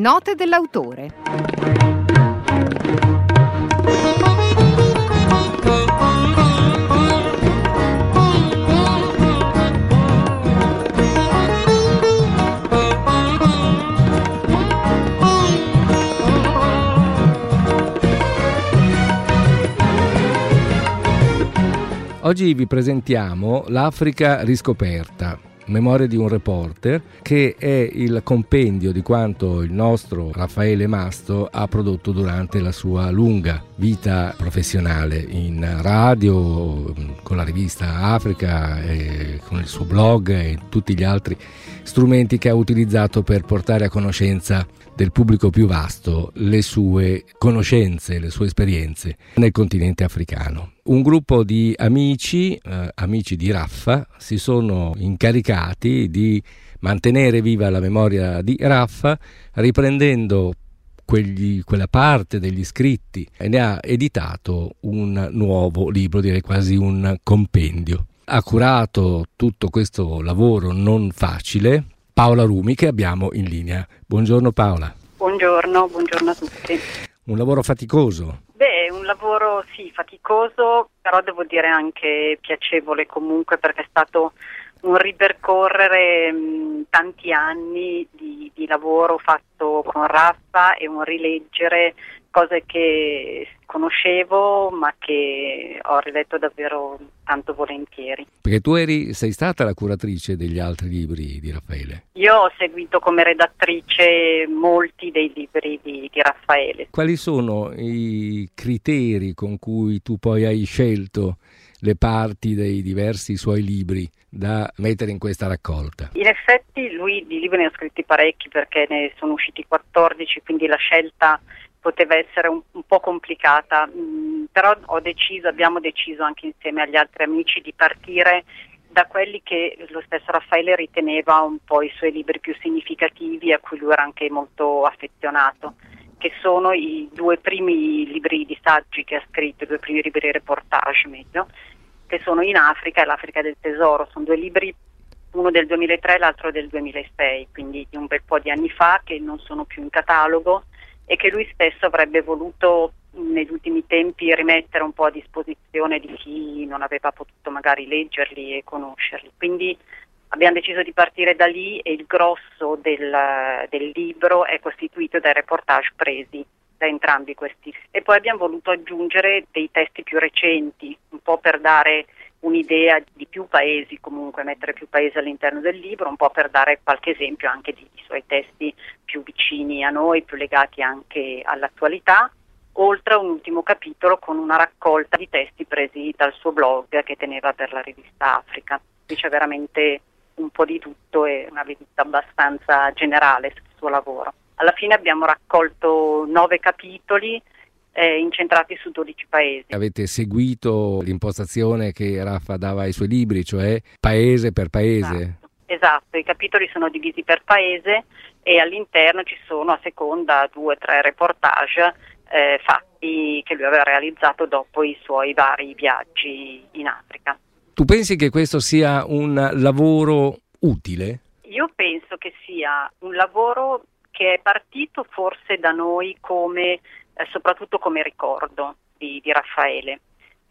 Note dell'autore. Oggi vi presentiamo L'Africa riscoperta, memoria di un reporter, che è il compendio di quanto il nostro Raffaele Masto ha prodotto durante la sua lunga vita professionale in radio, con la rivista Africa, con il suo blog e tutti gli altri strumenti che ha utilizzato per portare a conoscenza del pubblico più vasto le sue conoscenze, le sue esperienze nel continente africano. Un gruppo di amici, eh, amici di Raffa, si sono incaricati di mantenere viva la memoria di Raffa riprendendo quegli, quella parte degli scritti e ne ha editato un nuovo libro, direi quasi un compendio. Ha curato tutto questo lavoro non facile Paola Rumi che abbiamo in linea. Buongiorno Paola. Buongiorno, buongiorno a tutti. Un lavoro faticoso. Lavoro sì, faticoso, però devo dire anche piacevole comunque perché è stato un ripercorrere mh, tanti anni di, di, lavoro fatto con Raffa e un rileggere cose che conoscevo ma che ho riletto davvero tanto volentieri. Perché tu eri, sei stata la curatrice degli altri libri di Raffaele? Io ho seguito come redattrice molti dei libri di, di Raffaele. Quali sono i criteri con cui tu poi hai scelto le parti dei diversi suoi libri da mettere in questa raccolta? In effetti lui di libri ne ha scritti parecchi perché ne sono usciti 14, quindi la scelta poteva essere un, un po' complicata, mm, però deciso, abbiamo deciso anche insieme agli altri amici di partire da quelli che lo stesso Raffaele riteneva un po' i suoi libri più significativi a cui lui era anche molto affezionato, che sono i due primi libri di saggi che ha scritto, i due primi libri di reportage meglio, che sono In Africa e L'Africa del Tesoro, sono due libri uno del 2003 e l'altro del 2006, quindi di un bel po' di anni fa che non sono più in catalogo e che lui stesso avrebbe voluto negli ultimi tempi rimettere un po' a disposizione di chi non aveva potuto magari leggerli e conoscerli. Quindi abbiamo deciso di partire da lì e il grosso del, del libro è costituito dai reportage presi da entrambi questi. E poi abbiamo voluto aggiungere dei testi più recenti, un po' per dare un'idea di più paesi, comunque mettere più paesi all'interno del libro, un po' per dare qualche esempio anche di, di suoi testi più vicini a noi, più legati anche all'attualità, oltre a un ultimo capitolo con una raccolta di testi presi dal suo blog che teneva per la rivista Africa. Qui c'è veramente un po' di tutto e una vista abbastanza generale sul suo lavoro. Alla fine abbiamo raccolto nove capitoli eh, incentrati su 12 paesi. Avete seguito l'impostazione che Raffa dava ai suoi libri, cioè paese per paese? Esatto. esatto, i capitoli sono divisi per paese e all'interno ci sono a seconda due o tre reportage eh, fatti che lui aveva realizzato dopo i suoi vari viaggi in Africa. Tu pensi che questo sia un lavoro utile? Io penso che sia un lavoro che è partito forse da noi come eh, soprattutto come ricordo di, di, Raffaele.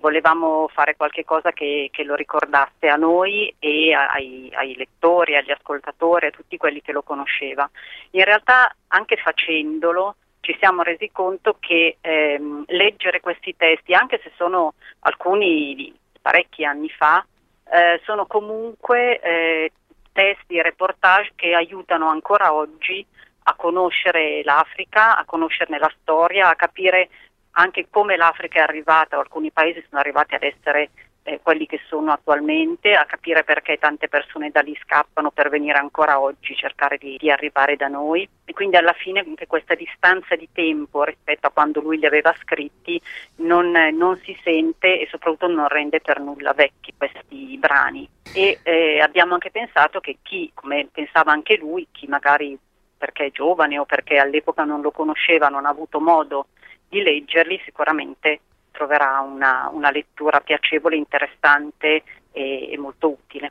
Volevamo fare qualche cosa che, che lo ricordasse a noi e ai, ai, lettori, agli ascoltatori, a tutti quelli che lo conosceva. In realtà anche facendolo ci siamo resi conto che ehm, leggere questi testi, anche se sono alcuni parecchi anni fa, eh, sono comunque eh, testi e reportage che aiutano ancora oggi a conoscere l'Africa, a conoscerne la storia, a capire anche come l'Africa è arrivata, o alcuni paesi sono arrivati ad essere eh, quelli che sono attualmente, a capire perché tante persone da lì scappano per venire ancora oggi, cercare di, di arrivare da noi. E quindi alla fine anche questa distanza di tempo rispetto a quando lui li aveva scritti non, non si sente e soprattutto non rende per nulla vecchi questi brani. E eh, abbiamo anche pensato che chi, come pensava anche lui, chi magari perché è giovane o perché all'epoca non lo conosceva, non ha avuto modo di leggerli, sicuramente troverà una, una lettura piacevole, interessante e, e molto utile.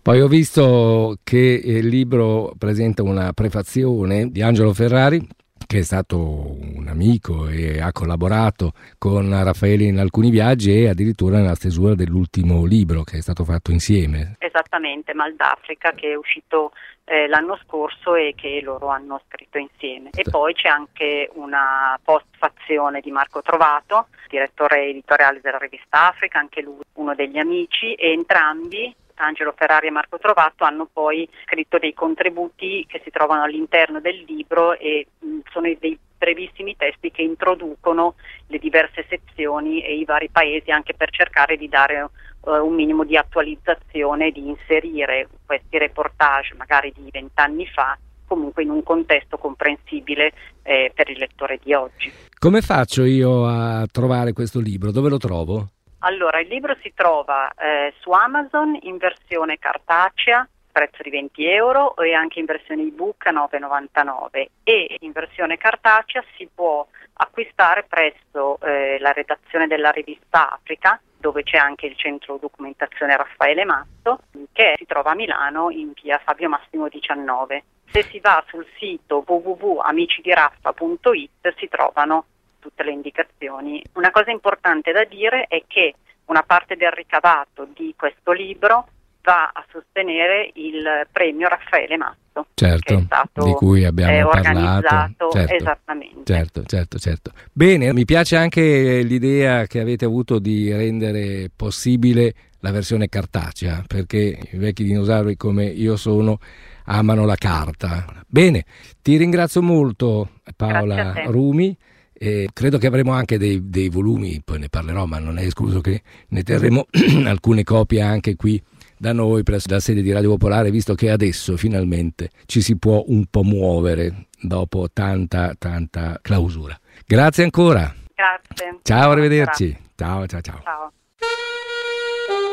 Poi ho visto che il libro presenta una prefazione di Angelo Ferrari che è stato un amico e ha collaborato con Raffaele in alcuni viaggi e addirittura nella stesura dell'ultimo libro che è stato fatto insieme. Esattamente, Mal d'Africa che è uscito eh, l'anno scorso e che loro hanno scritto insieme. E poi c'è anche una postfazione di Marco Trovato, direttore editoriale della rivista Africa, anche lui uno degli amici, e entrambi Angelo Ferrari e Marco Trovato hanno poi scritto dei contributi che si trovano all'interno del libro e mh, sono dei brevissimi testi che introducono le diverse sezioni e i vari paesi anche per cercare di dare uh, un minimo di attualizzazione, di inserire questi reportage magari di vent'anni fa comunque in un contesto comprensibile eh, per il lettore di oggi. Come faccio io a trovare questo libro? Dove lo trovo? Allora, il libro si trova eh, su Amazon in versione cartacea, prezzo di 20 euro, e anche in versione ebook a 9,99 e in versione cartacea si può acquistare presso eh, la redazione della rivista Africa, dove c'è anche il centro documentazione Raffaele Matto, che si trova a Milano in via Fabio Massimo 19. Se si va sul sito www.amicidiraffa.it si trovano tutte le indicazioni. Una cosa importante da dire è che una parte del ricavato di questo libro va a sostenere il premio Raffaele Mazzo. Certo, di cui abbiamo eh, parlato. Certo, esattamente. Certo, certo, certo. Bene, mi piace anche l'idea che avete avuto di rendere possibile la versione cartacea, perché i vecchi dinosauri come io sono amano la carta. Bene, ti ringrazio molto Paola Rumi. E credo che avremo anche dei, dei, volumi, poi ne parlerò, ma non è escluso che ne terremo alcune copie anche qui da noi presso la sede di Radio Popolare, visto che adesso finalmente ci si può un po' muovere dopo tanta, tanta clausura. Grazie ancora. Grazie. Ciao, arrivederci. Ciao, ciao, ciao.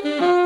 ciao.